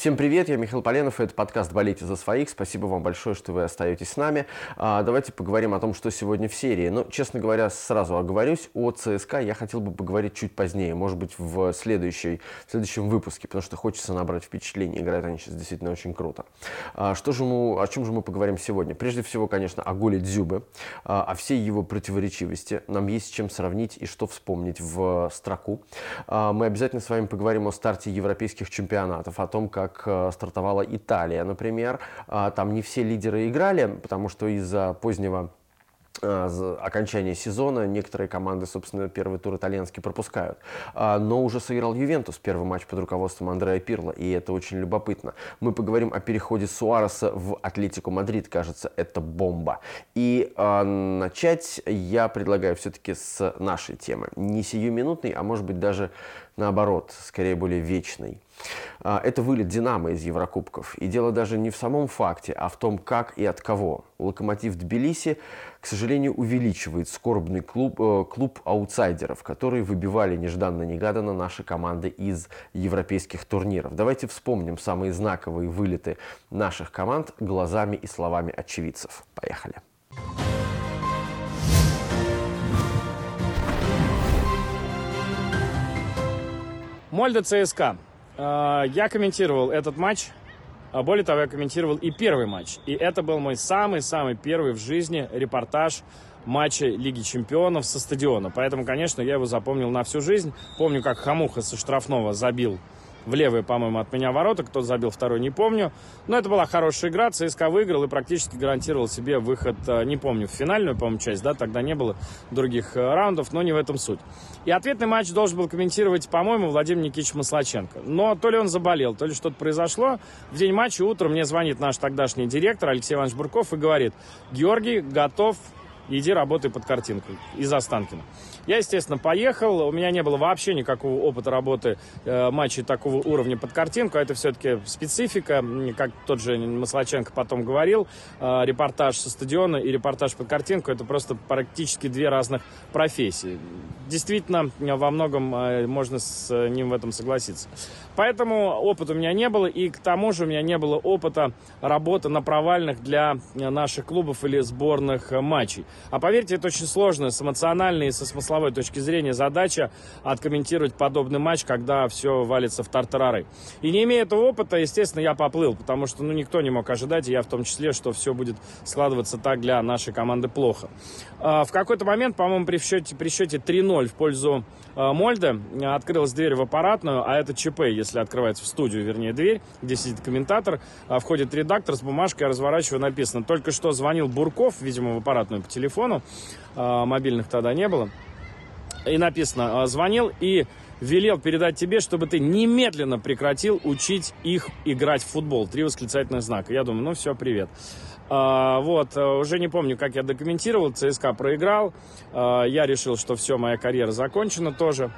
Всем привет, я Михаил Поленов, и это подкаст «Болейте за своих». Спасибо вам большое, что вы остаетесь с нами. А, давайте поговорим о том, что сегодня в серии. Ну, честно говоря, сразу оговорюсь, о ЦСКА я хотел бы поговорить чуть позднее, может быть, в, следующей, в следующем выпуске, потому что хочется набрать впечатление. Играют они сейчас действительно очень круто. А, что же мы, о чем же мы поговорим сегодня? Прежде всего, конечно, о голе Дзюбы, а, о всей его противоречивости. Нам есть с чем сравнить и что вспомнить в строку. А, мы обязательно с вами поговорим о старте европейских чемпионатов, о том, как как э, стартовала Италия, например. А, там не все лидеры играли, потому что из-за позднего окончания сезона некоторые команды, собственно, первый тур итальянский пропускают. А, но уже сыграл Ювентус первый матч под руководством Андреа Пирло, и это очень любопытно. Мы поговорим о переходе Суареса в Атлетико Мадрид, кажется, это бомба. И а, начать я предлагаю все-таки с нашей темы. Не сиюминутной, а может быть даже наоборот, скорее более вечной. А, это вылет «Динамо» из Еврокубков. И дело даже не в самом факте, а в том, как и от кого. «Локомотив Тбилиси», к сожалению, увеличивает скорбный клуб, э, клуб аутсайдеров, которые выбивали нежданно-негаданно наши команды из европейских турниров. Давайте вспомним самые знаковые вылеты наших команд глазами и словами очевидцев. Поехали. Мольда ЦСКА. Э, я комментировал этот матч. А более того, я комментировал и первый матч. И это был мой самый-самый первый в жизни репортаж матча Лиги Чемпионов со стадиона. Поэтому, конечно, я его запомнил на всю жизнь. Помню, как Хамуха со штрафного забил в левые, по-моему, от меня ворота. Кто забил второй, не помню. Но это была хорошая игра. ЦСКА выиграл и практически гарантировал себе выход, э, не помню, в финальную, по-моему, часть. Да, тогда не было других э, раундов, но не в этом суть. И ответный матч должен был комментировать, по-моему, Владимир Никитич Маслаченко. Но то ли он заболел, то ли что-то произошло. В день матча утром мне звонит наш тогдашний директор Алексей Иванович Бурков и говорит, Георгий готов иди работай под картинку из Останкина. Я, естественно, поехал. У меня не было вообще никакого опыта работы э, матчей такого уровня под картинку. Это все-таки специфика. Как тот же Маслаченко потом говорил, э, репортаж со стадиона и репортаж под картинку – это просто практически две разных профессии. Действительно, во многом э, можно с ним в этом согласиться. Поэтому опыта у меня не было, и к тому же у меня не было опыта работы на провальных для наших клубов или сборных матчей. А поверьте, это очень сложно с эмоциональной и со смысловой точки зрения задача откомментировать подобный матч, когда все валится в тартарары. И не имея этого опыта, естественно, я поплыл, потому что ну, никто не мог ожидать, и я в том числе, что все будет складываться так для нашей команды плохо. А, в какой-то момент, по-моему, при счете, при счете 3-0 в пользу а, Мольда открылась дверь в аппаратную, а это ЧП, если открывается в студию, вернее, дверь, где сидит комментатор, а, входит редактор с бумажкой, я разворачиваю, написано, только что звонил Бурков, видимо, в аппаратную по телефону, мобильных тогда не было, и написано, звонил и велел передать тебе, чтобы ты немедленно прекратил учить их играть в футбол. Три восклицательных знака. Я думаю, ну все, привет. А, вот, уже не помню, как я документировал, ЦСКА проиграл, а, я решил, что все, моя карьера закончена тоже.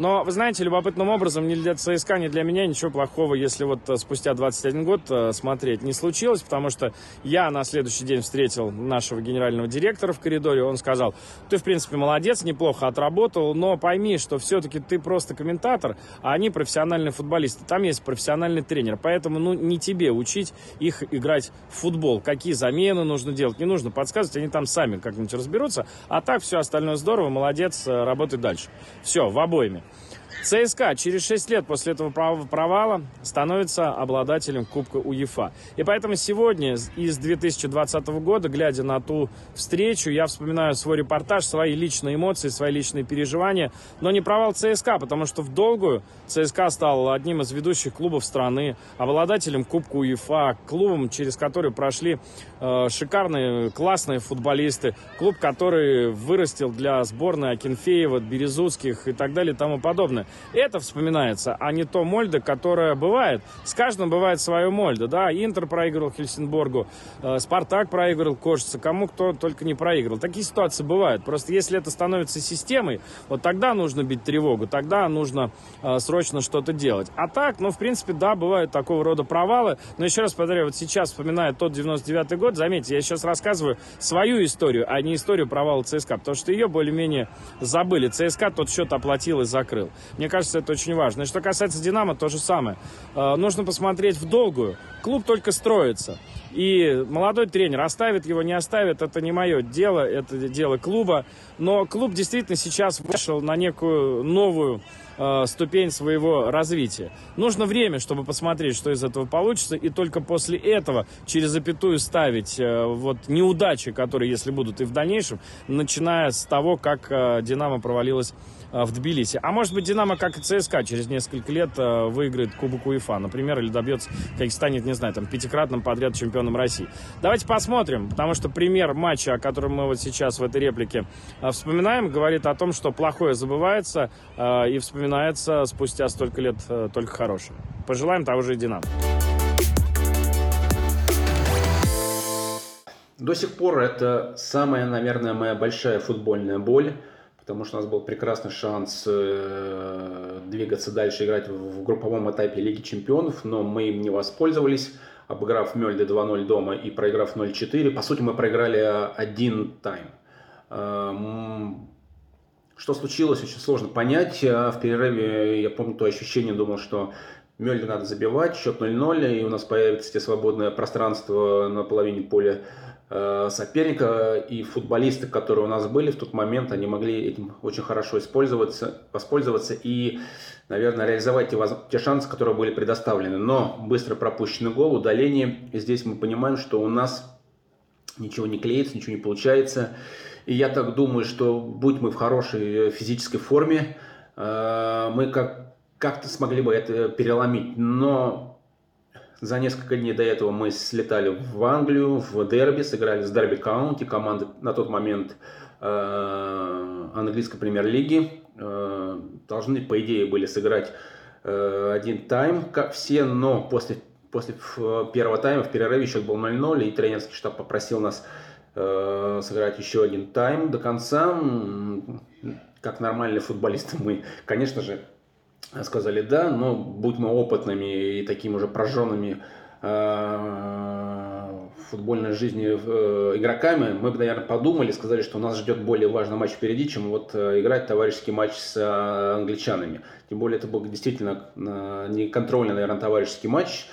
Но, вы знаете, любопытным образом ни для ЦСКА, ни для меня ничего плохого, если вот э, спустя 21 год э, смотреть не случилось, потому что я на следующий день встретил нашего генерального директора в коридоре, он сказал, ты, в принципе, молодец, неплохо отработал, но пойми, что все-таки ты просто комментатор, а они профессиональные футболисты, там есть профессиональный тренер, поэтому, ну, не тебе учить их играть в футбол, какие замены нужно делать, не нужно подсказывать, они там сами как-нибудь разберутся, а так все остальное здорово, молодец, э, работай дальше. Все, в обоими. ЦСКА через 6 лет после этого провала становится обладателем Кубка УЕФА. И поэтому сегодня из 2020 года, глядя на ту встречу, я вспоминаю свой репортаж, свои личные эмоции, свои личные переживания, но не провал ЦСКА, потому что в долгую ЦСКА стал одним из ведущих клубов страны, обладателем Кубка УЕФА, клубом, через который прошли э, шикарные, классные футболисты, клуб, который вырастил для сборной Акинфеева, Березутских и так далее и тому подобное. Это вспоминается, а не то Мольда, которое бывает. С каждым бывает свое Мольда, да. Интер проигрывал Хельсинборгу, э, Спартак проигрывал Кожица, кому кто только не проигрывал. Такие ситуации бывают. Просто если это становится системой, вот тогда нужно бить тревогу, тогда нужно э, срочно что-то делать. А так, ну, в принципе, да, бывают такого рода провалы. Но еще раз повторяю, вот сейчас, вспоминая тот 99-й год, заметьте, я сейчас рассказываю свою историю, а не историю провала ЦСКА, потому что ее более-менее забыли. ЦСКА тот счет оплатил и закрыл. Мне кажется, это очень важно. И что касается «Динамо», то же самое. Э, нужно посмотреть в долгую. Клуб только строится. И молодой тренер оставит его, не оставит, это не мое дело, это дело клуба. Но клуб действительно сейчас вышел на некую новую э, ступень своего развития. Нужно время, чтобы посмотреть, что из этого получится, и только после этого через запятую ставить э, вот неудачи, которые, если будут и в дальнейшем, начиная с того, как Динамо провалилась в Тбилиси. А может быть, Динамо, как и ЦСКА, через несколько лет э, выиграет Кубок УЕФА, например, или добьется, как станет, не знаю, там, пятикратным подряд чемпионом России. Давайте посмотрим, потому что пример матча, о котором мы вот сейчас в этой реплике э, вспоминаем, говорит о том, что плохое забывается и вспоминается спустя столько лет только хорошее. Пожелаем того же и Динамо. До сих пор это самая, наверное, моя большая футбольная боль потому что у нас был прекрасный шанс э, двигаться дальше, играть в групповом этапе Лиги Чемпионов, но мы им не воспользовались, обыграв Мельде 2-0 дома и проиграв 0-4. По сути, мы проиграли один тайм. Э, что случилось, очень сложно понять. В перерыве я помню то ощущение, думал, что Мельде надо забивать, счет 0-0, и у нас появится свободное пространство на половине поля Э, соперника и футболисты, которые у нас были в тот момент, они могли этим очень хорошо использоваться, воспользоваться и, наверное, реализовать те, те шансы, которые были предоставлены. Но быстро пропущенный гол, удаление. И здесь мы понимаем, что у нас ничего не клеится, ничего не получается. И я так думаю, что будь мы в хорошей физической форме, э, мы как, как-то смогли бы это переломить. Но за несколько дней до этого мы слетали в Англию, в дерби, сыграли с Дерби Каунти, команды на тот момент э, английской премьер-лиги. Э, должны, по идее, были сыграть э, один тайм, как все, но после, после первого тайма в перерыве счет был 0-0, и тренерский штаб попросил нас сыграть еще один тайм до конца. Как нормальные футболисты мы, конечно же, сказали да, но будь мы опытными и такими уже прожженными э, футбольной жизни э, игроками, мы бы, наверное, подумали, сказали, что нас ждет более важный матч впереди, чем вот э, играть товарищеский матч с англичанами. Тем более это был действительно не наверное, товарищеский матч,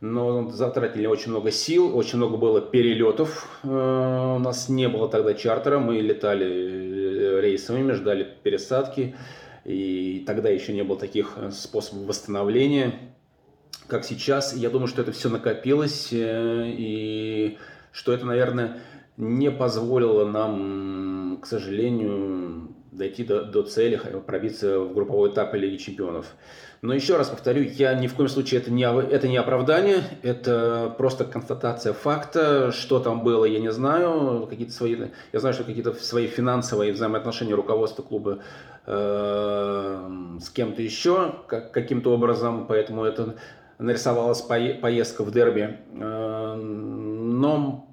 но затратили очень много сил, очень много было перелетов. У нас не было тогда чартера, мы летали рейсовыми, ждали пересадки. И тогда еще не было таких э, способов восстановления, как сейчас. Я думаю, что это все накопилось, э, и что это, наверное, не позволило нам, к сожалению, дойти до, до цели, пробиться в групповой этап Лиги Чемпионов. Но еще раз повторю, я ни в коем случае это не, это не оправдание, это просто констатация факта, что там было, я не знаю, какие-то свои, я знаю, что какие-то свои финансовые взаимоотношения руководства клуба с кем-то еще, как, каким-то образом, поэтому это нарисовалась поездка в дерби. Э, но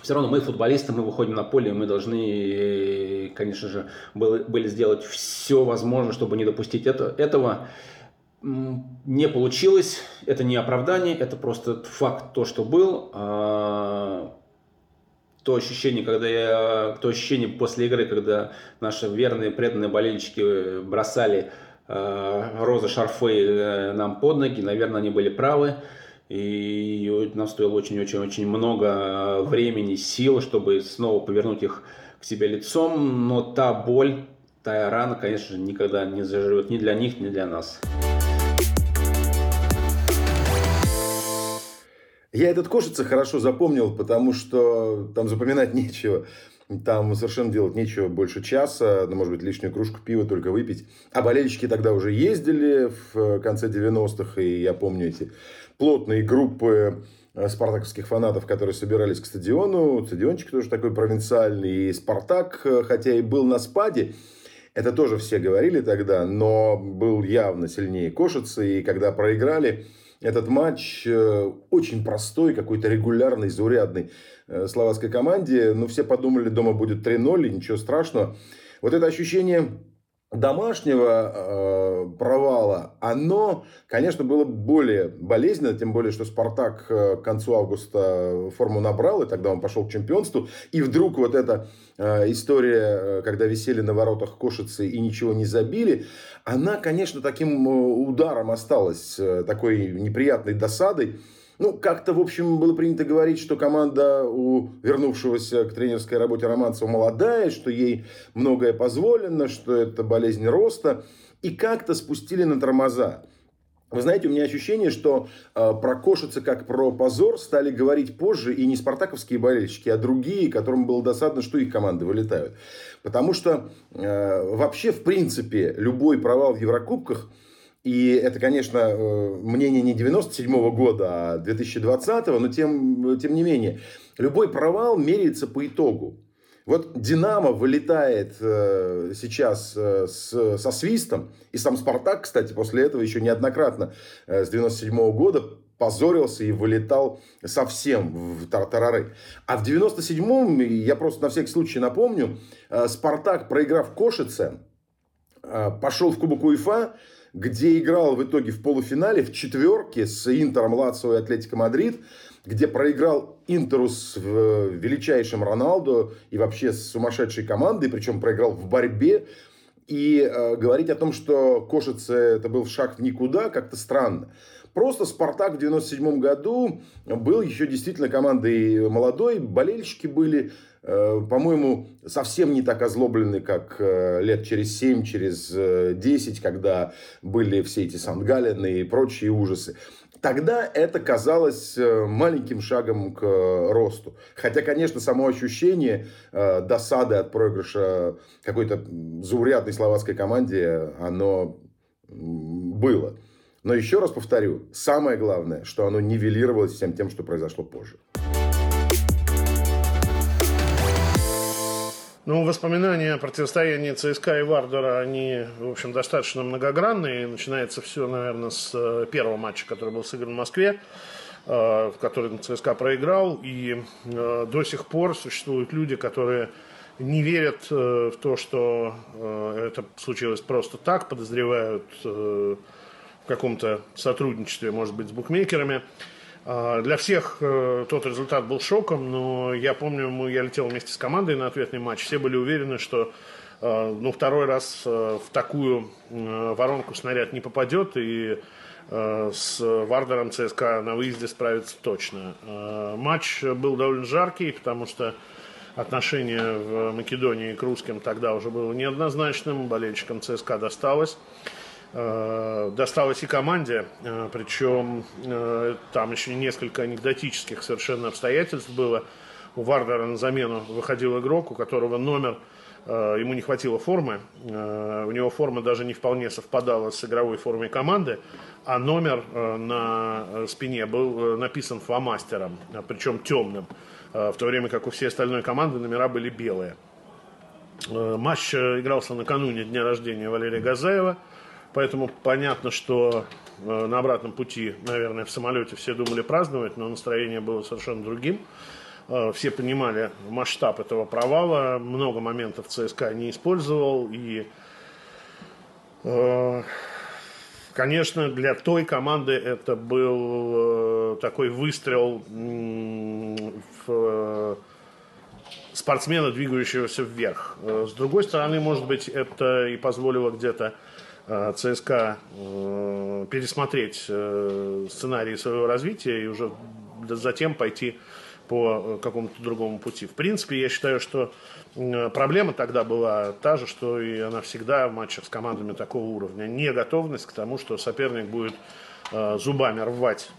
все равно мы футболисты, мы выходим на поле, мы должны, конечно же, были, сделать все возможное, чтобы не допустить это, этого. Не получилось, это не оправдание, это просто факт, то, что был. То ощущение, когда я, то ощущение после игры, когда наши верные, преданные болельщики бросали а, розы, шарфы э, нам под ноги, наверное, они были правы. И нам стоило очень-очень-очень много э, времени, сил, чтобы снова повернуть их к себе лицом. Но та боль, та рана, конечно же, никогда не заживет ни для них, ни для нас. Я этот Кошица хорошо запомнил, потому что там запоминать нечего. Там совершенно делать нечего больше часа, ну, может быть, лишнюю кружку пива только выпить. А болельщики тогда уже ездили в конце 90-х, и я помню эти плотные группы э, спартаковских фанатов, которые собирались к стадиону. Стадиончик тоже такой провинциальный. И Спартак, э, хотя и был на спаде, это тоже все говорили тогда, но был явно сильнее Кошицы. И когда проиграли этот матч, э, очень простой, какой-то регулярный, заурядный словацкой команде, ну, все подумали, дома будет 3-0, и ничего страшного. Вот это ощущение домашнего э, провала, оно, конечно, было более болезненно, тем более, что «Спартак» э, к концу августа форму набрал, и тогда он пошел к чемпионству. И вдруг вот эта э, история, э, когда висели на воротах кошицы и ничего не забили, она, конечно, таким э, ударом осталась, такой неприятной досадой. Ну, как-то, в общем, было принято говорить, что команда у вернувшегося к тренерской работе Романцева молодая, что ей многое позволено, что это болезнь роста. И как-то спустили на тормоза. Вы знаете, у меня ощущение, что э, про Кошица как про позор стали говорить позже и не спартаковские болельщики, а другие, которым было досадно, что их команды вылетают. Потому что э, вообще, в принципе, любой провал в Еврокубках – и это, конечно, э, мнение не 97 -го года, а 2020, но тем, тем не менее. Любой провал меряется по итогу. Вот Динамо вылетает э, сейчас э, со свистом. И сам Спартак, кстати, после этого еще неоднократно с 97 -го года позорился и вылетал совсем в тартарары. А в 97-м, я просто на всякий случай напомню, Спартак, проиграв Кошице, пошел в Кубок УЕФА, где играл в итоге в полуфинале в четверке с Интером, Лацио и Атлетико Мадрид, где проиграл Интеру с э, величайшим Роналдо и вообще с сумасшедшей командой, причем проиграл в борьбе. И э, говорить о том, что Кошице это был шаг в никуда, как-то странно. Просто Спартак в 97 году был еще действительно командой молодой, болельщики были, э, по-моему, совсем не так озлоблены, как э, лет через 7, через 10, э, когда были все эти Сандгалины и прочие ужасы. Тогда это казалось маленьким шагом к росту. Хотя, конечно, само ощущение досады от проигрыша какой-то заурядной словацкой команде, оно было. Но еще раз повторю, самое главное, что оно нивелировалось всем тем, что произошло позже. Ну, воспоминания о противостоянии ЦСКА и Вардера, они, в общем, достаточно многогранные. Начинается все, наверное, с э, первого матча, который был сыгран в Москве, э, в котором ЦСКА проиграл. И э, до сих пор существуют люди, которые не верят в то, что это случилось просто так, подозревают в каком-то сотрудничестве, может быть, с букмекерами. А, для всех э, тот результат был шоком, но я помню, я летел вместе с командой на ответный матч. Все были уверены, что э, ну, второй раз э, в такую воронку снаряд не попадет, и с Вардером ЦСКА на выезде справится точно. Матч был довольно жаркий, потому что отношение в Македонии к русским тогда уже было неоднозначным, болельщикам ЦСКА досталось. Э, досталось и команде, э, причем э, там еще несколько анекдотических совершенно обстоятельств было. У Вардера на замену выходил игрок, у которого номер, ему не хватило формы, у него форма даже не вполне совпадала с игровой формой команды, а номер на спине был написан фломастером, причем темным, в то время как у всей остальной команды номера были белые. Матч игрался накануне дня рождения Валерия Газаева – Поэтому понятно, что э, на обратном пути, наверное, в самолете все думали праздновать, но настроение было совершенно другим. Э, все понимали масштаб этого провала, много моментов ЦСКА не использовал. И, э, конечно, для той команды это был такой выстрел в спортсмена, двигающегося вверх. С другой стороны, может быть, это и позволило где-то ЦСКА э, пересмотреть э, сценарии своего развития и уже затем пойти по какому-то другому пути. В принципе, я считаю, что проблема тогда была та же, что и она всегда в матчах с командами такого уровня. Не готовность к тому, что соперник будет зубами рвать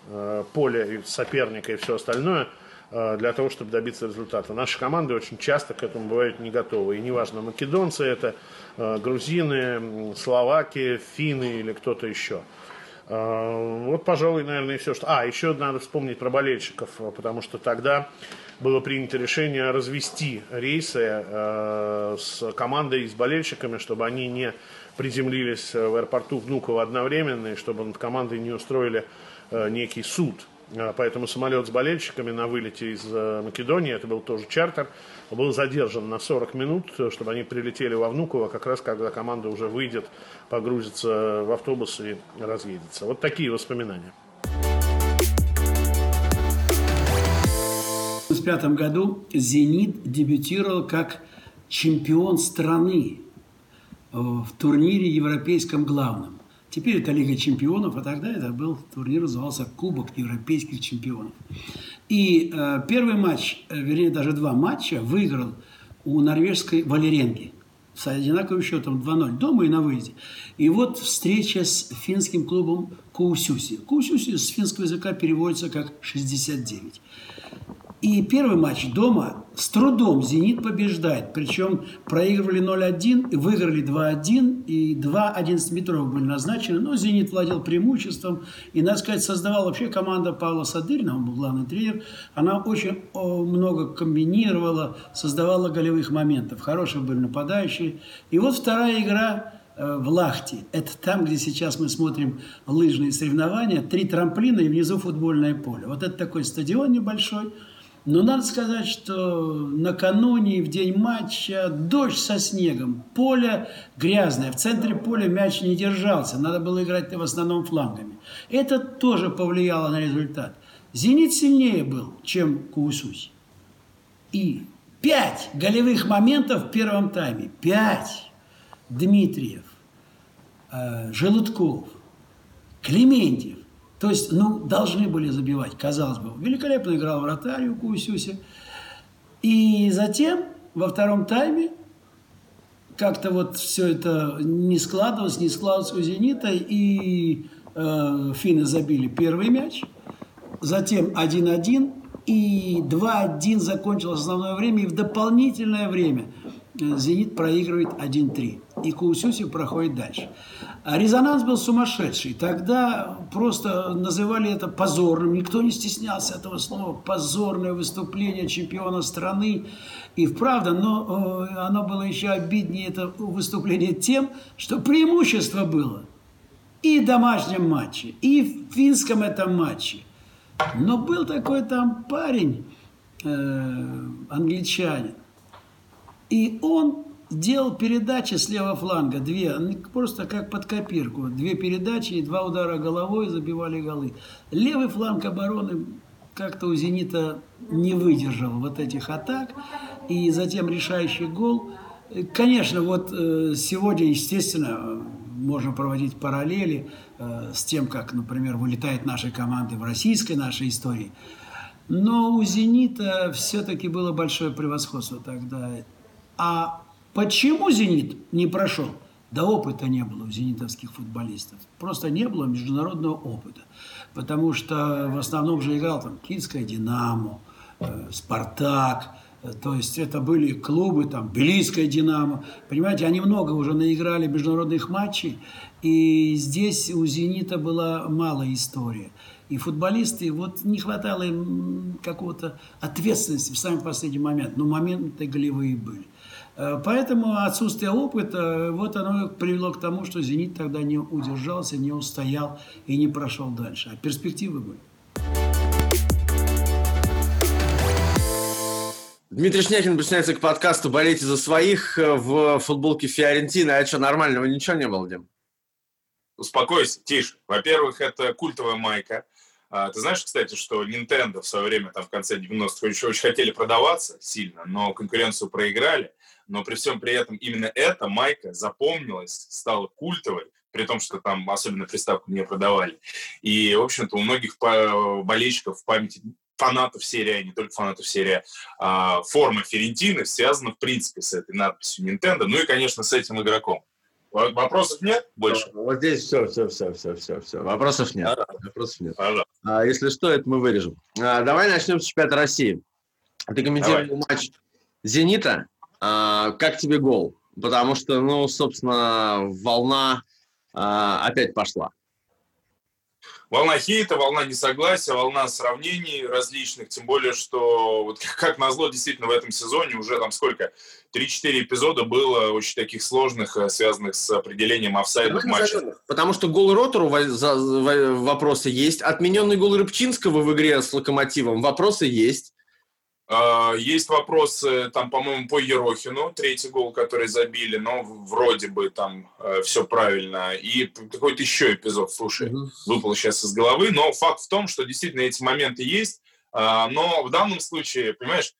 поле соперника и все остальное – Э, для того, чтобы добиться результата. Наши команды очень часто к этому бывают не готовы. И неважно, македонцы это, э, грузины, словаки, финны или кто-то еще. Э, вот, пожалуй, наверное, и все, что... А, еще надо вспомнить про болельщиков, потому что тогда было принято решение развести рейсы с командой и с болельщиками, чтобы они не приземлились в аэропорту Внуково одновременно, и чтобы над командой не устроили некий суд – Поэтому самолет с болельщиками на вылете из Македонии, это был тоже чартер, был задержан на 40 минут, чтобы они прилетели во Внуково, как раз когда команда уже выйдет, погрузится в автобус и разъедется. Вот такие воспоминания. В 1995 году «Зенит» дебютировал как чемпион страны в турнире европейском главном. Теперь это Лига чемпионов, а тогда это был турнир, назывался Кубок европейских чемпионов. И э, первый матч, э, вернее, даже два матча выиграл у норвежской Валеренги с одинаковым счетом 2-0 дома и на выезде. И вот встреча с финским клубом Каусюси. Каусюси с финского языка переводится как 69. И первый матч дома с трудом «Зенит» побеждает. Причем проигрывали 0-1, выиграли 2-1, и два 11-метровых были назначены. Но «Зенит» владел преимуществом. И, надо сказать, создавал вообще команда Павла Садырина, он был главный тренер. Она очень много комбинировала, создавала голевых моментов. Хорошие были нападающие. И вот вторая игра э, в Лахте. Это там, где сейчас мы смотрим лыжные соревнования. Три трамплина и внизу футбольное поле. Вот это такой стадион небольшой – но надо сказать, что накануне, в день матча, дождь со снегом, поле грязное, в центре поля мяч не держался, надо было играть в основном флангами. Это тоже повлияло на результат. «Зенит» сильнее был, чем Каусусь. И пять голевых моментов в первом тайме. Пять. Дмитриев, э, Желудков, Клементьев, то есть, ну, должны были забивать, казалось бы. Великолепно играл вратарь у Кусюси. И затем, во втором тайме, как-то вот все это не складывалось, не складывалось у «Зенита», и э, финны забили первый мяч, затем 1-1, и 2-1 закончилось основное время, и в дополнительное время э, «Зенит» проигрывает 1-3, и Каусюсев проходит дальше. А резонанс был сумасшедший. Тогда просто называли это позорным. Никто не стеснялся этого слова. Позорное выступление чемпиона страны. И вправду, но э, оно было еще обиднее, это выступление тем, что преимущество было и в домашнем матче, и в финском этом матче. Но был такой там парень, э, англичанин, и он делал передачи с левого фланга, две, просто как под копирку. Две передачи и два удара головой забивали голы. Левый фланг обороны как-то у «Зенита» не выдержал вот этих атак. И затем решающий гол. Конечно, вот э, сегодня, естественно, можно проводить параллели э, с тем, как, например, вылетает наши команды в российской нашей истории. Но у «Зенита» все-таки было большое превосходство тогда. А Почему «Зенит» не прошел? Да опыта не было у зенитовских футболистов. Просто не было международного опыта. Потому что в основном же играл там Киевская «Динамо», э, «Спартак», то есть это были клубы, там, Белийская «Динамо». Понимаете, они много уже наиграли международных матчей, и здесь у «Зенита» была мало история. И футболисты, вот не хватало им какого-то ответственности в самый последний момент. Но моменты голевые были. Э, поэтому отсутствие опыта, вот оно привело к тому, что «Зенит» тогда не удержался, не устоял и не прошел дальше. А перспективы были. Дмитрий Шняхин присоединяется к подкасту «Болейте за своих» в футболке Фиорентина. А что, нормального ничего не было, Дим? Успокойся, тише. Во-первых, это культовая майка. А, ты знаешь, кстати, что Nintendo в свое время, там в конце 90-х, очень, очень хотели продаваться сильно, но конкуренцию проиграли но при всем при этом именно эта майка запомнилась, стала культовой, при том, что там особенно приставку не продавали. И, в общем-то, у многих болельщиков в памяти фанатов серии, а не только фанатов серии, а, форма Ферентины связана, в принципе, с этой надписью Nintendo, ну и, конечно, с этим игроком. Вопросов нет больше? Вот здесь все, все, все, все, все, все. Вопросов нет. А, Вопросов нет. А, если что, это мы вырежем. А, давай начнем с чемпионата России. Ты комментировал матч «Зенита» А, как тебе гол? Потому что, ну, собственно, волна а, опять пошла. волна хейта, волна несогласия, волна сравнений различных, тем более, что вот как назло действительно в этом сезоне уже там сколько, 3-4 эпизода было очень таких сложных, э, связанных с определением офсайда в матче. Потому что гол Ротору вопросы есть, отмененный гол Рыбчинского в игре с Локомотивом вопросы есть. А, есть вопросы, там, по-моему, по Ерохину, третий гол, который забили, но вроде бы там э, все правильно. И какой-то еще эпизод, слушай, выпал сейчас из головы. Но факт в том, что действительно эти моменты есть. Э, но в данном случае, понимаешь,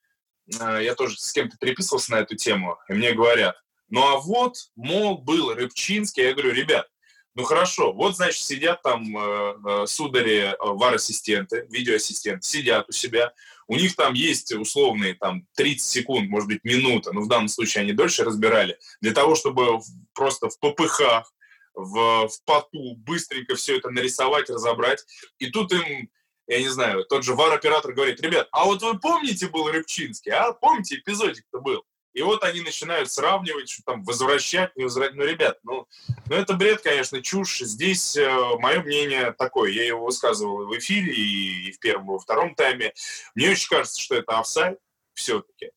э, я тоже с кем-то переписывался на эту тему, и мне говорят, ну а вот, мол, был Рыбчинский. Я говорю, ребят, ну хорошо, вот, значит, сидят там э, э судари, э, вар-ассистенты, видеоассистенты, сидят у себя, у них там есть условные там 30 секунд, может быть, минута, но в данном случае они дольше разбирали, для того, чтобы просто в ППХ, в, в поту быстренько все это нарисовать, разобрать. И тут им, я не знаю, тот же вар-оператор говорит, ребят, а вот вы помните был Рыбчинский, а? Помните эпизодик-то был? И вот они начинают сравнивать, что там возвращать, не возвращать. Ну, ребят, ну, ну это бред, конечно, чушь. Здесь э, мое мнение такое. Я его высказывал в эфире и, и в первом, и во втором тайме. Мне очень кажется, что это офсайд все-таки.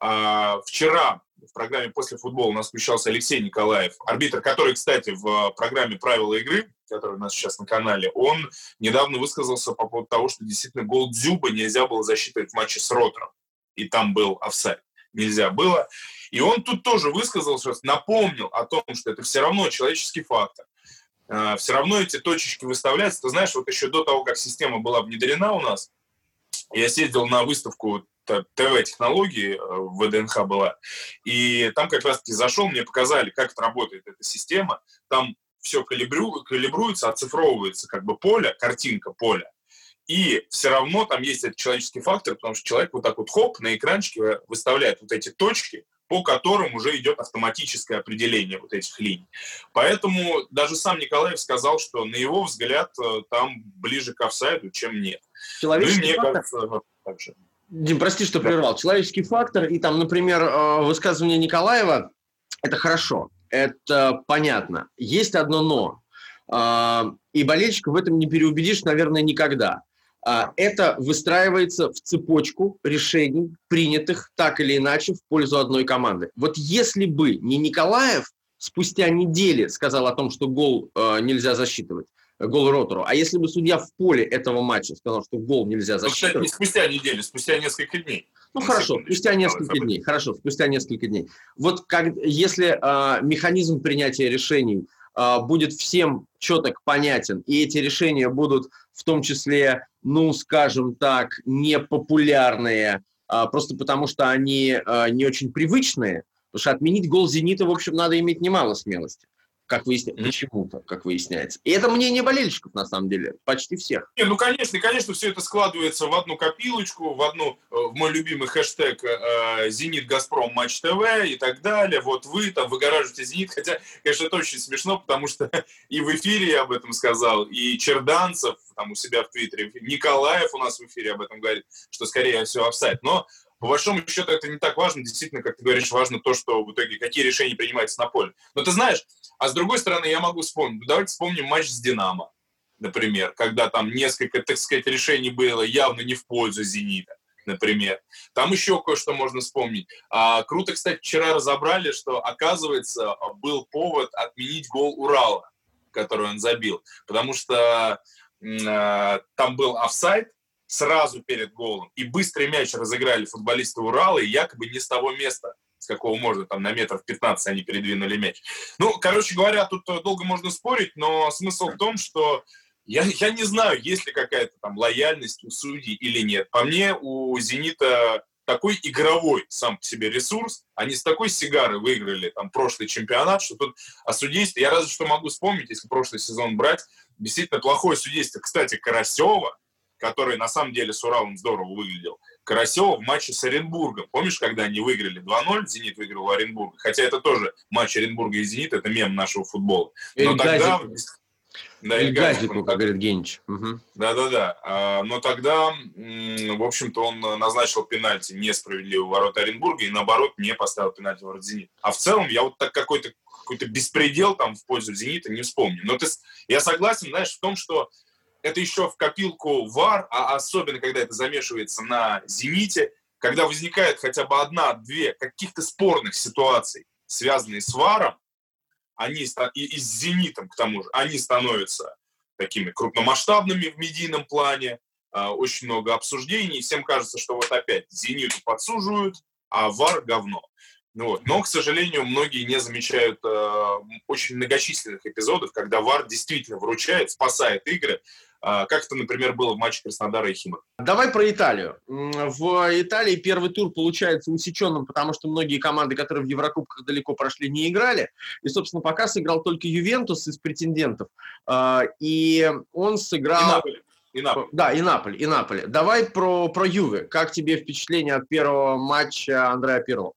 А, вчера в программе «После футбола» у нас включался Алексей Николаев, арбитр, который, кстати, в программе «Правила игры», которая у нас сейчас на канале, он недавно высказался по поводу того, что действительно гол Дзюба нельзя было засчитывать в матче с Ротором. И там был офсайд нельзя было. И он тут тоже высказался, напомнил о том, что это все равно человеческий фактор. А, все равно эти точечки выставляются. Ты знаешь, вот еще до того, как система была внедрена у нас, я съездил на выставку ТВ-технологии, э, в ВДНХ была, и там как раз-таки зашел, мне показали, как это работает эта система. Там все калибру, калибруется, оцифровывается как бы поле, картинка поля, и все равно там есть этот человеческий фактор, потому что человек вот так вот хоп на экранчике выставляет вот эти точки, по которым уже идет автоматическое определение вот этих линий. Поэтому даже сам Николаев сказал, что на его взгляд э, там ближе к офсайду, чем нет. Человеческий ну, мне фактор? кажется, так же. Дим, прости, что да. прервал. Человеческий фактор и там, например, э, высказывание Николаева, это хорошо, это понятно. Есть одно но. Э, и болельщиков в этом не переубедишь, наверное, никогда. А, это выстраивается в цепочку решений, принятых так или иначе в пользу одной команды. Вот если бы не Николаев спустя недели сказал о том, что гол э, нельзя засчитывать, гол Ротору. А если бы судья в поле этого матча сказал, что гол нельзя засчитывать... Ну, кстати, не спустя неделю, спустя несколько дней. Ну, хорошо, спустя несколько дней. Хорошо, спустя несколько дней. Вот как, если э, механизм принятия решений э, будет всем четок понятен, и эти решения будут в том числе, ну, скажем так, непопулярные, а, просто потому что они а, не очень привычные, потому что отменить гол «Зенита», в общем, надо иметь немало смелости как выясняется, mm-hmm. почему-то, как выясняется. И это мнение болельщиков, на самом деле, почти всех. Не, ну, конечно, конечно, все это складывается в одну копилочку, в одну, э, в мой любимый хэштег э, «Зенит, Газпром, Матч ТВ» и так далее. Вот вы там выгораживаете «Зенит», хотя, конечно, это очень смешно, потому что и в эфире я об этом сказал, и Черданцев там у себя в Твиттере, Николаев у нас в эфире об этом говорит, что скорее всего офсайд. Но по большому счету это не так важно. Действительно, как ты говоришь, важно то, что в итоге какие решения принимаются на поле. Но ты знаешь, а с другой стороны, я могу вспомнить. Давайте вспомним матч с «Динамо», например, когда там несколько, так сказать, решений было явно не в пользу «Зенита» например. Там еще кое-что можно вспомнить. А, круто, кстати, вчера разобрали, что, оказывается, был повод отменить гол Урала, который он забил. Потому что а, там был офсайд, сразу перед голом. И быстрый мяч разыграли футболисты Урала, и якобы не с того места, с какого можно, там на метров 15 они передвинули мяч. Ну, короче говоря, тут долго можно спорить, но смысл в том, что я, я не знаю, есть ли какая-то там лояльность у судей или нет. По мне, у «Зенита» такой игровой сам по себе ресурс, они с такой сигарой выиграли там прошлый чемпионат, что тут о судействе, я разве что могу вспомнить, если прошлый сезон брать, действительно плохое судейство. Кстати, Карасева, который на самом деле с Уралом здорово выглядел. Карасева в матче с Оренбургом. Помнишь, когда они выиграли 2-0, Зенит выиграл у Оренбурга? Хотя это тоже матч Оренбурга и Зенит, это мем нашего футбола. Но Эль тогда... Да, Эль Газику, как говорит Генич. Да-да-да. А, но тогда, в общем-то, он назначил пенальти несправедливо в ворота Оренбурга и, наоборот, не поставил пенальти в ворот Зенит. А в целом я вот так какой-то какой-то беспредел там в пользу Зенита не вспомню. Но ты, я согласен, знаешь, в том, что это еще в копилку ВАР, а особенно когда это замешивается на «Зените», когда возникает хотя бы одна-две каких-то спорных ситуаций, связанные с ВАРом, они, и, и с «Зенитом», к тому же, они становятся такими крупномасштабными в медийном плане, а, очень много обсуждений, всем кажется, что вот опять «Зениту» подсуживают, а ВАР – говно. Ну вот. Но, к сожалению, многие не замечают э, очень многочисленных эпизодов, когда ВАР действительно выручает, спасает игры, как это, например, было в матче Краснодара и Химок. Давай про Италию. В Италии первый тур получается усеченным, потому что многие команды, которые в Еврокубках далеко прошли, не играли. И, собственно, пока сыграл только Ювентус из претендентов. Э, и он сыграл... И Наполи. И Наполи. Да, и Наполи, и Наполи. Давай про, про Юве. Как тебе впечатление от первого матча Андреа Пиро?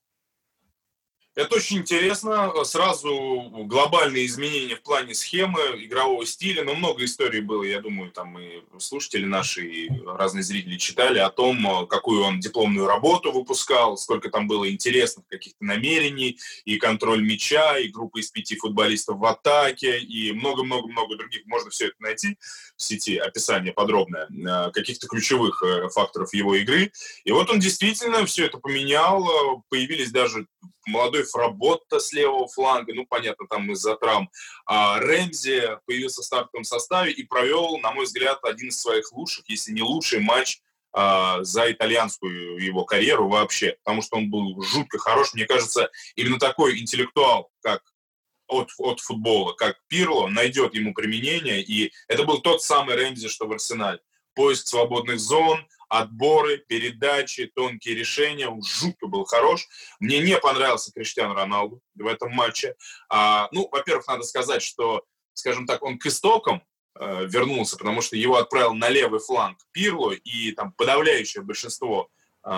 Это очень интересно. Сразу глобальные изменения в плане схемы, игрового стиля. Но много историй было, я думаю, там и слушатели наши, и разные зрители читали о том, какую он дипломную работу выпускал, сколько там было интересных каких-то намерений, и контроль мяча, и группа из пяти футболистов в атаке, и много-много-много других. Можно все это найти в сети, описание подробное э, каких-то ключевых э, факторов его игры. И вот он действительно все это поменял. Появились даже молодой Фработта с левого фланга, ну, понятно, там из-за травм. А Рэмзи появился в стартовом составе и провел, на мой взгляд, один из своих лучших, если не лучший матч а, за итальянскую его карьеру вообще, потому что он был жутко хорош. Мне кажется, именно такой интеллектуал, как от, от футбола, как Пирло, найдет ему применение, и это был тот самый Рэмзи, что в Арсенале. Поиск свободных зон, отборы, передачи, тонкие решения. Он жутко был хорош. Мне не понравился Криштиану Роналду в этом матче. А, ну, во-первых, надо сказать, что, скажем так, он к истокам э, вернулся, потому что его отправил на левый фланг Пирло, и там подавляющее большинство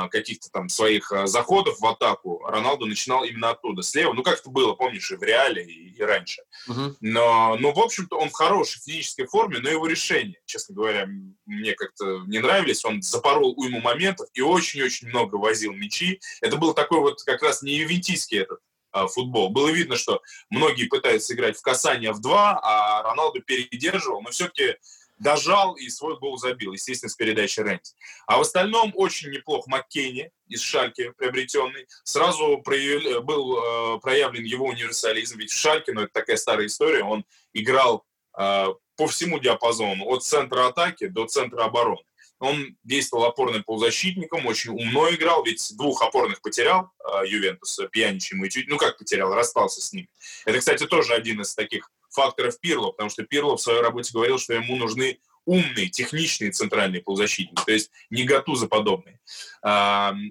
каких-то там своих а, заходов в атаку, Роналду начинал именно оттуда, слева. Ну, как это было, помнишь, и в Реале, и, и раньше. Uh-huh. Но, ну, в общем-то, он в хорошей физической форме, но его решения, честно говоря, мне как-то не нравились. Он запорол уйму моментов и очень-очень много возил мячи. Это был такой вот как раз не ювентийский этот а, футбол. Было видно, что многие пытаются играть в касание в два, а Роналду передерживал, но все-таки дожал и свой гол забил, естественно, с передачи Рэнди. А в остальном очень неплох Маккейни из Шальки приобретенный. Сразу проявили, был э, проявлен его универсализм, ведь в Шальке, ну это такая старая история, он играл э, по всему диапазону, от центра атаки до центра обороны. Он действовал опорным полузащитником, очень умно играл, ведь двух опорных потерял э, Ювентус, Пьяничи, и чуть, ну как потерял, расстался с ним. Это, кстати, тоже один из таких факторов Пирло, потому что Пирло в своей работе говорил, что ему нужны умные, техничные центральные полузащитники, то есть не Гатуза подобные.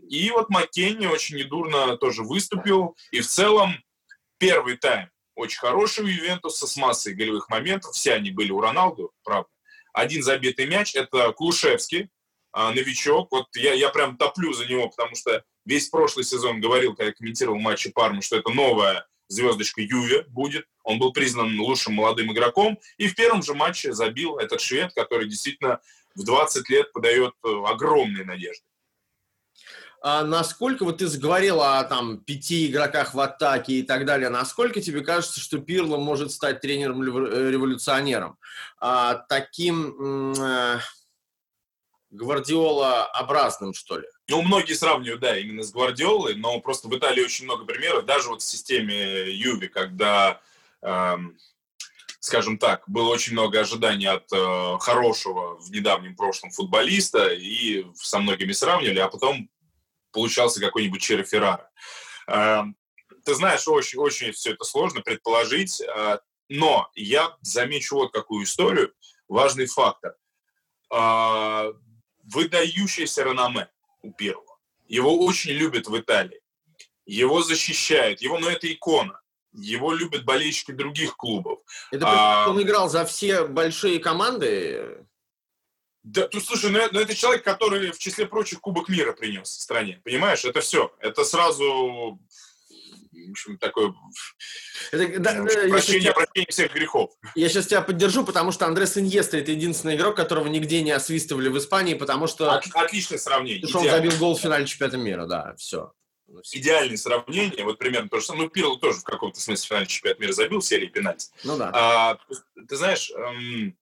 И вот Маккенни очень недурно тоже выступил, и в целом первый тайм очень хороший у Ювентуса с массой голевых моментов, все они были у Роналду, правда. Один забитый мяч – это Клушевский, а, новичок. Вот я, я прям топлю за него, потому что весь прошлый сезон говорил, когда я комментировал матчи Пармы, что это новая звездочка Юве будет. Он был признан лучшим молодым игроком. И в первом же матче забил этот швед, который действительно в 20 лет подает э, огромные надежды. А насколько, вот ты заговорил о там, пяти игроках в атаке и так далее, насколько тебе кажется, что Пирло может стать тренером-революционером? А, таким э, Гвардиола-образным, что ли? Ну, многие сравнивают, да, именно с Гвардиолой, но просто в Италии очень много примеров, даже вот в системе Юви, когда, эм, скажем так, было очень много ожиданий от э, хорошего в недавнем прошлом футболиста, и со многими сравнивали, а потом получался какой-нибудь Черри Феррара. Э, ты знаешь, очень, очень все это сложно предположить, э, но я замечу вот какую историю, важный фактор. Э, выдающееся реноме у первого. Его очень любят в Италии. Его защищают. Его, ну, это икона. Его любят болельщики других клубов. Это а, он играл за все большие команды? Да, тут, слушай, ну, ну это человек, который в числе прочих Кубок мира принес стране. Понимаешь, это все. Это сразу такое это, да, прощение, тебя, прощение всех грехов. Я сейчас тебя поддержу, потому что Андрес Иньеста это единственный игрок, которого нигде не освистывали в Испании, потому что... От, отличное сравнение. Потому он забил гол в финале чемпионата мира, да, все. Идеальное сравнение, вот примерно то же самое. Ну, Пирло тоже в каком-то смысле в финале чемпионата мира забил в серии пенальти. Ну да. А, ты знаешь, эм,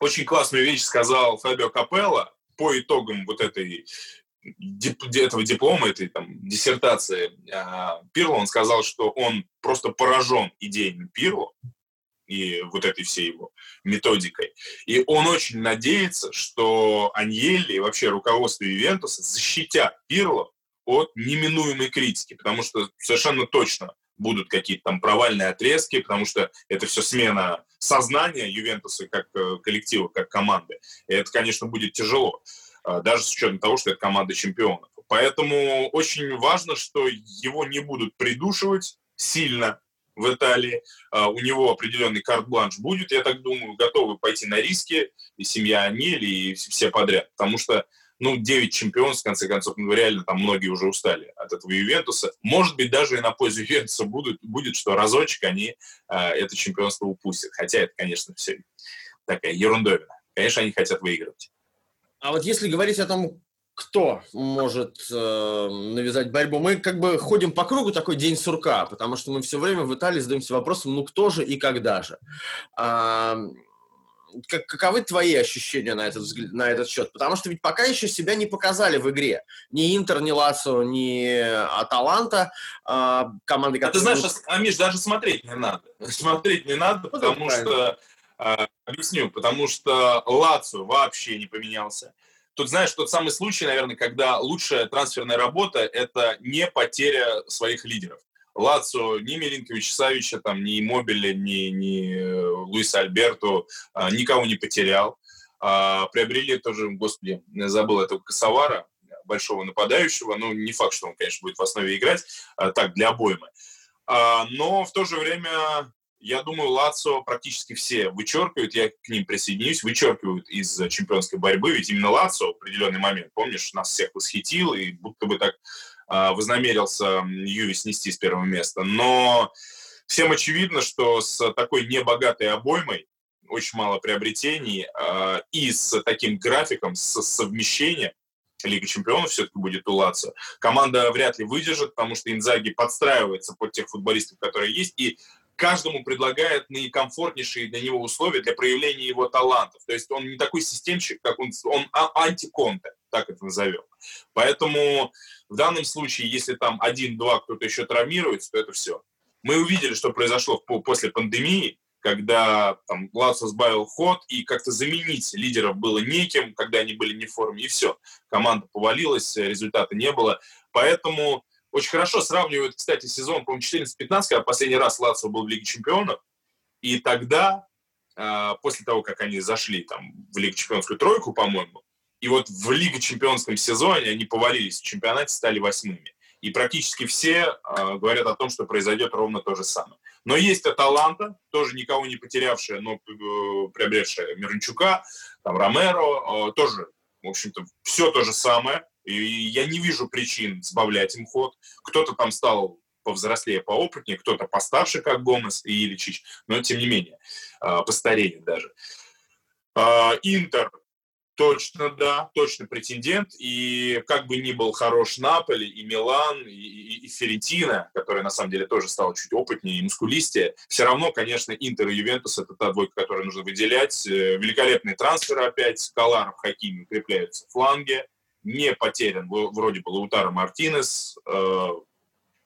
очень классную вещь сказал Фабио Капелло по итогам вот этой этого диплома, этой там, диссертации а, Пирло, он сказал, что он просто поражен идеями Пирло и вот этой всей его методикой. И он очень надеется, что Аньелли и вообще руководство Ювентуса защитят Пирло от неминуемой критики, потому что совершенно точно будут какие-то там провальные отрезки, потому что это все смена сознания Ювентуса как э, коллектива, как команды. И это, конечно, будет тяжело, э, даже с учетом того, что это команда чемпионов. Поэтому очень важно, что его не будут придушивать сильно в Италии. Э, у него определенный карт-бланш будет, я так думаю, готовы пойти на риски, и семья Анели, и все подряд. Потому что ну, 9 чемпионов, в конце концов, ну, реально там многие уже устали от этого Ювентуса. Может быть, даже и на пользу Ювентуса будет, будет что разочек они э, это чемпионство упустят. Хотя это, конечно, все такая ерундовина. Конечно, они хотят выигрывать. А вот если говорить о том, кто может э, навязать борьбу. Мы как бы ходим по кругу такой день сурка, потому что мы все время в Италии задаемся вопросом, ну кто же и когда же. А, как, каковы твои ощущения на этот, на этот счет? Потому что ведь пока еще себя не показали в игре. Ни Интер, ни Лацо, ни Аталанта. Э, команды, которые... А ты знаешь, а, Миш, даже смотреть не надо. Смотреть не надо, ну, потому что... Э, объясню, потому что Лацо вообще не поменялся. Тут, знаешь, тот самый случай, наверное, когда лучшая трансферная работа – это не потеря своих лидеров. Лацо ни Милинкович Савича, там, ни Мобиля, ни, ни э, Луиса Альберту а, никого не потерял. А, приобрели тоже, господи, забыл этого Косовара, большого нападающего. Ну, не факт, что он, конечно, будет в основе играть, а, так, для обоймы. А, но в то же время я думаю, Лацо практически все вычеркивают, я к ним присоединюсь, вычеркивают из чемпионской борьбы, ведь именно Лацо в определенный момент, помнишь, нас всех восхитил, и будто бы так а, вознамерился Юви снести с первого места. Но всем очевидно, что с такой небогатой обоймой, очень мало приобретений, а, и с таким графиком, с совмещением, Лига чемпионов все-таки будет улаться. Команда вряд ли выдержит, потому что Инзаги подстраивается под тех футболистов, которые есть, и каждому предлагает наикомфортнейшие для него условия для проявления его талантов. То есть он не такой системщик, как он, он а, антиконтент, так это назовем. Поэтому в данном случае, если там один-два кто-то еще травмируется, то это все. Мы увидели, что произошло после пандемии, когда там Лацо сбавил ход, и как-то заменить лидеров было неким, когда они были не в форме, и все. Команда повалилась, результата не было. Поэтому очень хорошо сравнивают, кстати, сезон, по-моему, 14-15, когда последний раз Лацо был в Лиге Чемпионов, и тогда, а, после того, как они зашли там в Лигу Чемпионскую тройку, по-моему, и вот в Лиге Чемпионском сезоне они повалились в чемпионате, стали восьмыми. И практически все э, говорят о том, что произойдет ровно то же самое. Но есть Аталанта, тоже никого не потерявшая, но э, приобретшая Мирончука, там Ромеро, э, тоже, в общем-то, все то же самое. И я не вижу причин сбавлять им ход. Кто-то там стал повзрослее, поопытнее, кто-то постарше, как Гомес и Иличич, но тем не менее, постарее даже. Интер Точно, да, точно претендент. И как бы ни был хорош Наполи, и Милан, и, и, и Ферентина, которая на самом деле тоже стала чуть опытнее и мускулистее, все равно, конечно, Интер и Ювентус – это та двойка, которую нужно выделять. Э, великолепные трансферы опять. Каларов, Хакими укрепляются в фланге. Не потерян вроде бы Лаутаро Мартинес. Э,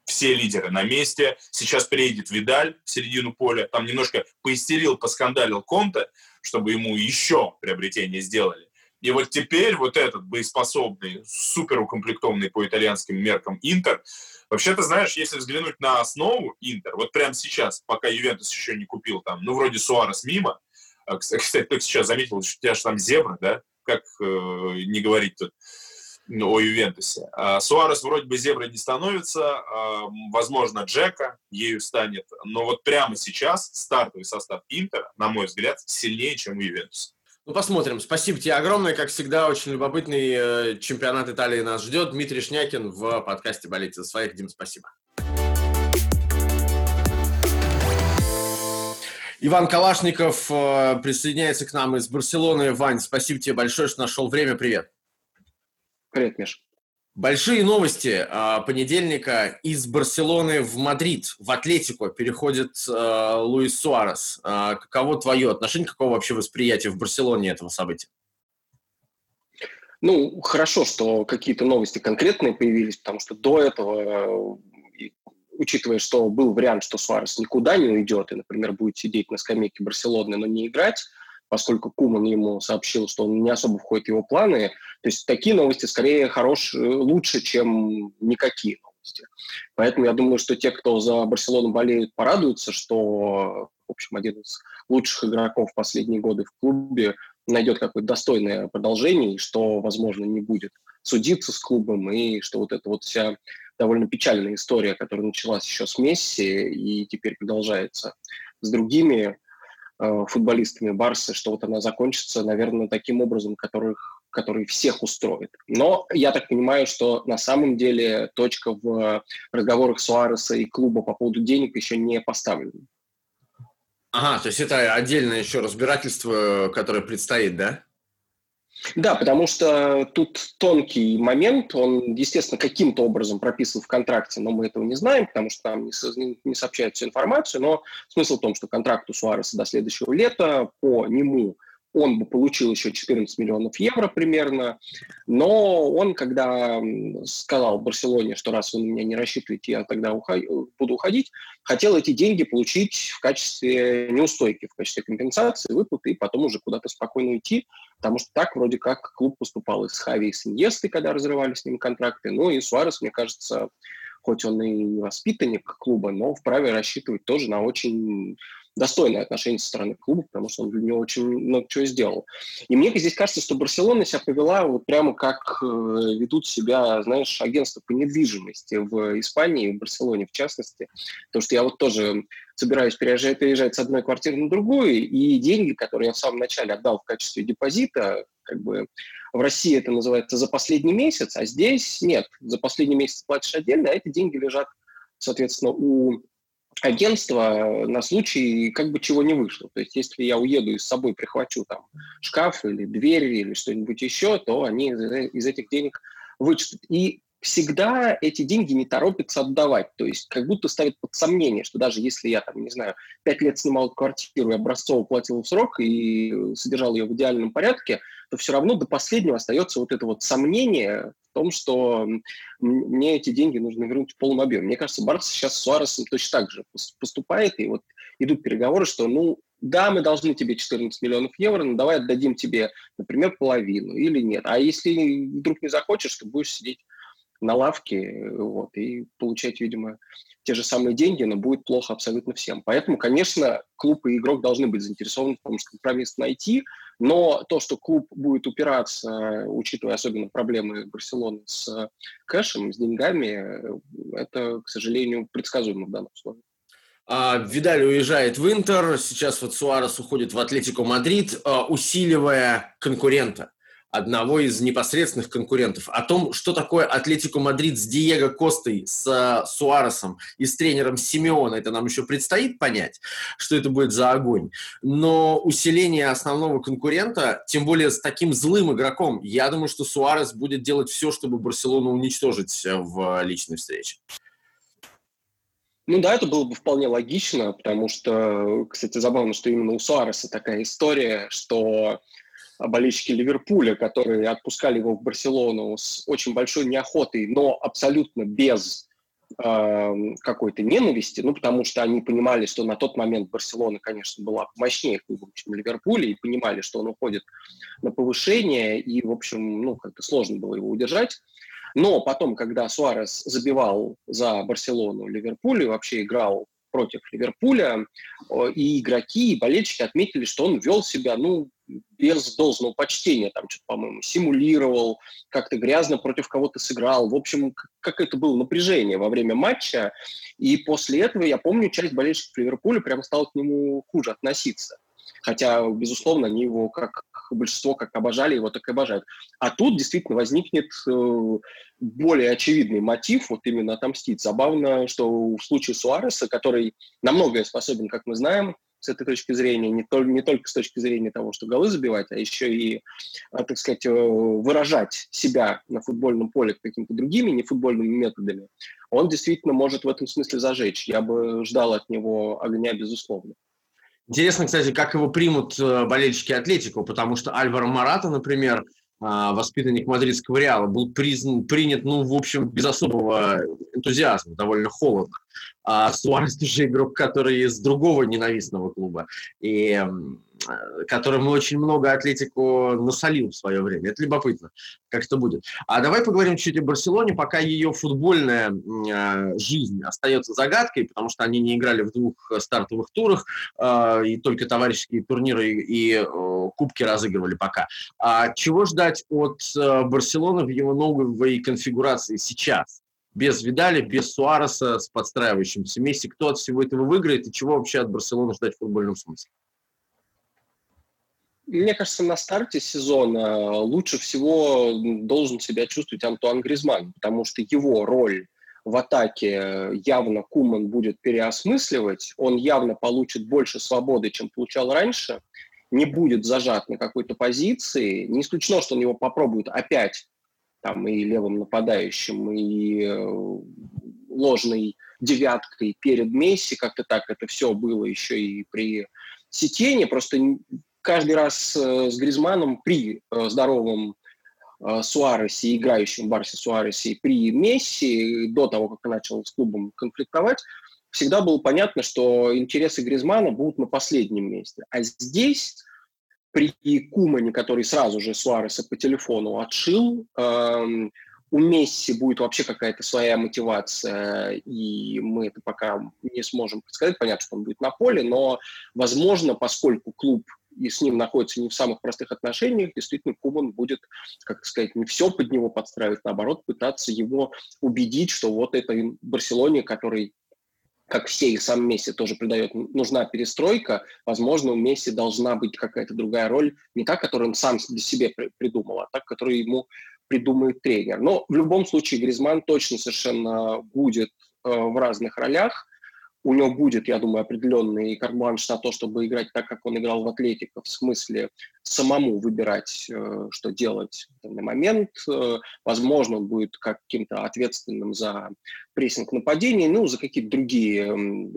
все лидеры на месте. Сейчас приедет Видаль в середину поля. Там немножко поистерил, поскандалил Конте, чтобы ему еще приобретение сделали. И вот теперь вот этот боеспособный, супер укомплектованный по итальянским меркам Интер, вообще-то, знаешь, если взглянуть на основу Интер, вот прямо сейчас, пока Ювентус еще не купил там, ну, вроде Суарес мимо, а, кстати, только сейчас заметил, что у тебя же там зебра, да, как э, не говорить тут о Ювентусе. А Суарес вроде бы зеброй не становится, а, возможно, Джека ею станет, но вот прямо сейчас стартовый состав Интера, на мой взгляд, сильнее, чем у Ювентуса. Ну, посмотрим. Спасибо тебе огромное. Как всегда, очень любопытный э, чемпионат Италии нас ждет. Дмитрий Шнякин в подкасте «Болейте за своих». Дим, спасибо. Иван Калашников э, присоединяется к нам из Барселоны. Вань, спасибо тебе большое, что нашел время. Привет. Привет, Миш. Большие новости а, понедельника из Барселоны в Мадрид, в Атлетико переходит а, Луис Суарес. А, каково твое отношение, какого вообще восприятия в Барселоне этого события? Ну, хорошо, что какие-то новости конкретные появились, потому что до этого, учитывая, что был вариант, что Суарес никуда не уйдет и, например, будет сидеть на скамейке Барселоны, но не играть, поскольку Куман ему сообщил, что он не особо входит в его планы. То есть такие новости скорее хорош, лучше, чем никакие новости. Поэтому я думаю, что те, кто за Барселону болеют, порадуются, что, в общем, один из лучших игроков последние годы в клубе найдет какое-то достойное продолжение, что, возможно, не будет судиться с клубом, и что вот эта вот вся довольно печальная история, которая началась еще с Месси и теперь продолжается с другими Э, футболистами Барса, что вот она закончится, наверное, таким образом, которых, который всех устроит. Но я так понимаю, что на самом деле точка в разговорах Суареса и клуба по поводу денег еще не поставлена. Ага, то есть это отдельное еще разбирательство, которое предстоит, да? Да, потому что тут тонкий момент, он, естественно, каким-то образом прописан в контракте, но мы этого не знаем, потому что там не, сообщают всю информацию, но смысл в том, что контракт у Суареса до следующего лета, по нему он бы получил еще 14 миллионов евро примерно, но он, когда сказал Барселоне, что раз вы на меня не рассчитываете, я тогда уход... буду уходить, хотел эти деньги получить в качестве неустойки, в качестве компенсации, выплаты, и потом уже куда-то спокойно уйти, потому что так вроде как клуб поступал и с Хави, и с Иньестой, когда разрывали с ним контракты, ну и Суарес, мне кажется, хоть он и не воспитанник клуба, но вправе рассчитывать тоже на очень достойное отношение со стороны клуба, потому что он для него очень много чего сделал. И мне здесь кажется, что Барселона себя повела вот прямо как э, ведут себя, знаешь, агентства по недвижимости в Испании, в Барселоне в частности. Потому что я вот тоже собираюсь переезжать, переезжать с одной квартиры на другую, и деньги, которые я в самом начале отдал в качестве депозита, как бы в России это называется за последний месяц, а здесь нет. За последний месяц платишь отдельно, а эти деньги лежат, соответственно, у агентство на случай, как бы чего не вышло. То есть, если я уеду и с собой прихвачу там шкаф или дверь или что-нибудь еще, то они из этих денег вычтут. И всегда эти деньги не торопятся отдавать. То есть как будто ставят под сомнение, что даже если я, там, не знаю, пять лет снимал квартиру и образцово платил в срок и содержал ее в идеальном порядке, то все равно до последнего остается вот это вот сомнение в том, что мне эти деньги нужно вернуть в полном объеме. Мне кажется, Барс сейчас с Суаресом точно так же поступает, и вот идут переговоры, что, ну, да, мы должны тебе 14 миллионов евро, но давай отдадим тебе, например, половину или нет. А если вдруг не захочешь, то будешь сидеть на лавке вот, и получать, видимо, те же самые деньги, но будет плохо абсолютно всем. Поэтому, конечно, клуб и игрок должны быть заинтересованы в том, чтобы компромисс найти, но то, что клуб будет упираться, учитывая особенно проблемы Барселоны с кэшем, с деньгами, это, к сожалению, предсказуемо в данном случае. А, Видаль уезжает в Интер, сейчас вот Суарес уходит в Атлетико Мадрид, а, усиливая конкурента одного из непосредственных конкурентов, о том, что такое Атлетико Мадрид с Диего Костой, с э, Суаресом и с тренером Симеоне, это нам еще предстоит понять, что это будет за огонь. Но усиление основного конкурента, тем более с таким злым игроком, я думаю, что Суарес будет делать все, чтобы Барселону уничтожить э, в личной встрече. Ну да, это было бы вполне логично, потому что, кстати, забавно, что именно у Суареса такая история, что болельщики Ливерпуля, которые отпускали его в Барселону с очень большой неохотой, но абсолютно без э, какой-то ненависти, ну, потому что они понимали, что на тот момент Барселона, конечно, была мощнее клубом, чем Ливерпуль, и понимали, что он уходит на повышение, и, в общем, ну, как-то сложно было его удержать. Но потом, когда Суарес забивал за Барселону Ливерпуль и вообще играл против Ливерпуля, и игроки, и болельщики отметили, что он вел себя, ну, без должного почтения, там что-то, по-моему, симулировал, как-то грязно против кого-то сыграл. В общем, как это было напряжение во время матча. И после этого, я помню, часть болельщиков Ливерпуля прямо стала к нему хуже относиться. Хотя, безусловно, они его, как большинство, как обожали его, так и обожают. А тут действительно возникнет э, более очевидный мотив, вот именно отомстить. Забавно, что в случае Суареса, который на многое способен, как мы знаем, с этой точки зрения, не, только не только с точки зрения того, что голы забивать, а еще и, а, так сказать, э, выражать себя на футбольном поле какими-то другими нефутбольными методами, он действительно может в этом смысле зажечь. Я бы ждал от него огня, безусловно. Интересно, кстати, как его примут э, болельщики Атлетику, потому что Альваро Марата, например, воспитанник мадридского Реала, был признан, принят, ну, в общем, без особого энтузиазма, довольно холодно. А Суарес тоже игрок, который из другого ненавистного клуба. И которому очень много Атлетику насолил в свое время. Это любопытно, как это будет. А давай поговорим чуть о Барселоне, пока ее футбольная э, жизнь остается загадкой, потому что они не играли в двух стартовых турах, э, и только товарищеские турниры и кубки разыгрывали пока. А чего ждать от Барселоны в его новой конфигурации сейчас? без Видали, без Суареса, с подстраивающимся Месси. Кто от всего этого выиграет и чего вообще от Барселоны ждать в футбольном смысле? Мне кажется, на старте сезона лучше всего должен себя чувствовать Антуан Гризман, потому что его роль в атаке явно Куман будет переосмысливать, он явно получит больше свободы, чем получал раньше, не будет зажат на какой-то позиции. Не исключено, что он его попробует опять там и левым нападающим, и э, ложной девяткой перед Месси, как-то так это все было еще и при Сетене, просто каждый раз э, с Гризманом при э, здоровом э, Суаресе, играющем Барсе Суаресе, при Месси, до того, как он начал с клубом конфликтовать, всегда было понятно, что интересы Гризмана будут на последнем месте. А здесь при Кумане, который сразу же Суареса по телефону отшил, эм, у Месси будет вообще какая-то своя мотивация, и мы это пока не сможем предсказать. Понятно, что он будет на поле, но, возможно, поскольку клуб и с ним находится не в самых простых отношениях, действительно Кубан будет, как сказать, не все под него подстраивать, наоборот, пытаться его убедить, что вот это Барселоне, который как все и сам Месси тоже придает, нужна перестройка, возможно, у Месси должна быть какая-то другая роль, не та, которую он сам для себя придумал, а та, которую ему придумает тренер. Но в любом случае Гризман точно совершенно будет э, в разных ролях у него будет, я думаю, определенный карт-бланш на то, чтобы играть так, как он играл в Атлетико, в смысле самому выбирать, э, что делать в данный момент. Э, возможно, он будет каким-то ответственным за прессинг нападений, ну, за какие-то другие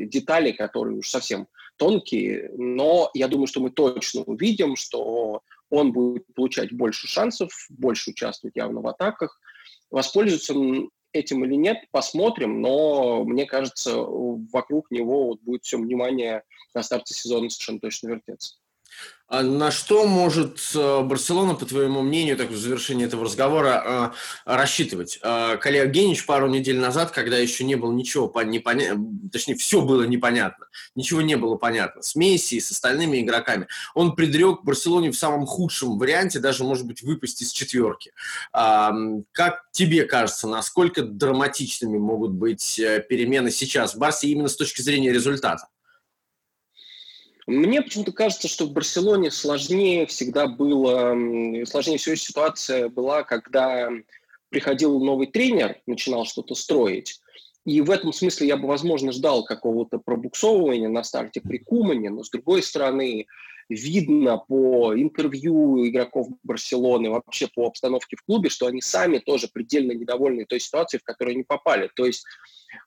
детали, которые уж совсем тонкие. Но я думаю, что мы точно увидим, что он будет получать больше шансов, больше участвовать явно в атаках. Воспользуется этим или нет, посмотрим, но мне кажется, вокруг него вот будет все внимание на старте сезона совершенно точно вертеться. А на что может э, Барселона, по твоему мнению, так в завершении этого разговора, э, рассчитывать? Э, коллега Генич пару недель назад, когда еще не было ничего непонятно, точнее, все было непонятно, ничего не было понятно, с Месси и с остальными игроками, он предрек Барселоне в самом худшем варианте даже, может быть, выпасть из четверки. Как тебе кажется, насколько драматичными могут быть перемены сейчас в Барсе именно с точки зрения результата? Мне почему-то кажется, что в Барселоне сложнее всегда было, сложнее всего ситуация была, когда приходил новый тренер, начинал что-то строить. И в этом смысле я бы, возможно, ждал какого-то пробуксовывания на старте при Кумане, но с другой стороны, видно по интервью игроков Барселоны, вообще по обстановке в клубе, что они сами тоже предельно недовольны той ситуацией, в которую они попали. То есть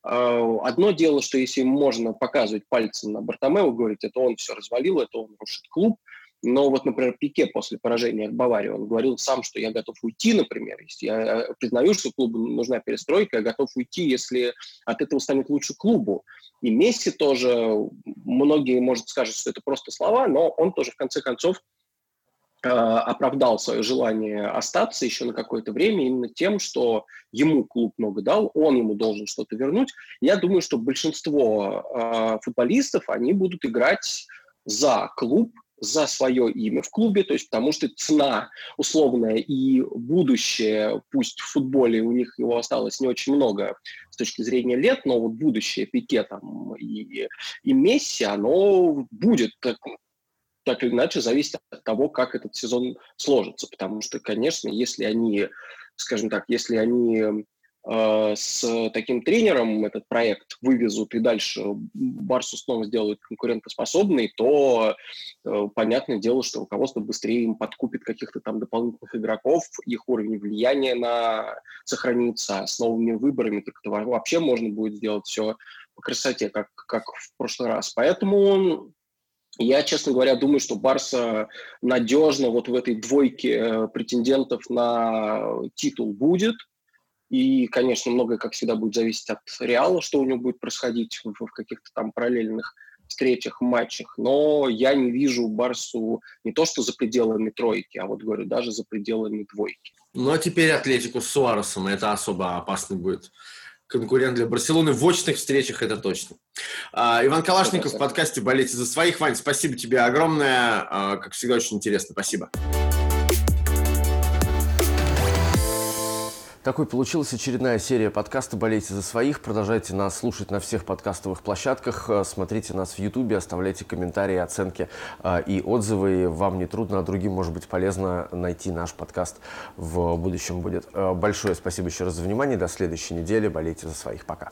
э, одно дело, что если можно показывать пальцем на Бартомео, говорить, это он все развалил, это он рушит клуб, но вот, например, Пике после поражения от Баварии, он говорил сам, что я готов уйти, например, я э, признаю, что клубу нужна перестройка, я готов уйти, если от этого станет лучше клубу. И Месси тоже, многие, может, скажут, что это просто слова, но он тоже, в конце концов, э, оправдал свое желание остаться еще на какое-то время именно тем, что ему клуб много дал, он ему должен что-то вернуть. Я думаю, что большинство э, футболистов, они будут играть за клуб, за свое имя в клубе, то есть потому что цена условная и будущее, пусть в футболе у них его осталось не очень много с точки зрения лет, но вот будущее Пике там и, и Месси, оно будет так, так или иначе зависеть от того, как этот сезон сложится, потому что, конечно, если они, скажем так, если они с таким тренером этот проект вывезут и дальше Барсу снова сделают конкурентоспособной, то э, понятное дело, что руководство быстрее им подкупит каких-то там дополнительных игроков, их уровень влияния на сохранится, а с новыми выборами так-то вообще можно будет сделать все по красоте, как, как в прошлый раз. Поэтому я, честно говоря, думаю, что Барса надежно вот в этой двойке э, претендентов на титул будет. И, конечно, многое, как всегда, будет зависеть от Реала, что у него будет происходить в, в каких-то там параллельных встречах, матчах. Но я не вижу Барсу не то, что за пределами тройки, а вот, говорю, даже за пределами двойки. Ну, а теперь Атлетику с Суаресом, это особо опасный будет конкурент для Барселоны в очных встречах, это точно. А, Иван Калашников в подкасте «Болейте за своих». Вань, спасибо тебе огромное. А, как всегда, очень интересно. Спасибо. Такой получилась очередная серия подкаста «Болейте за своих». Продолжайте нас слушать на всех подкастовых площадках. Смотрите нас в Ютубе, оставляйте комментарии, оценки э, и отзывы. Вам не трудно, а другим может быть полезно найти наш подкаст в будущем будет. Э, большое спасибо еще раз за внимание. До следующей недели. Болейте за своих. Пока.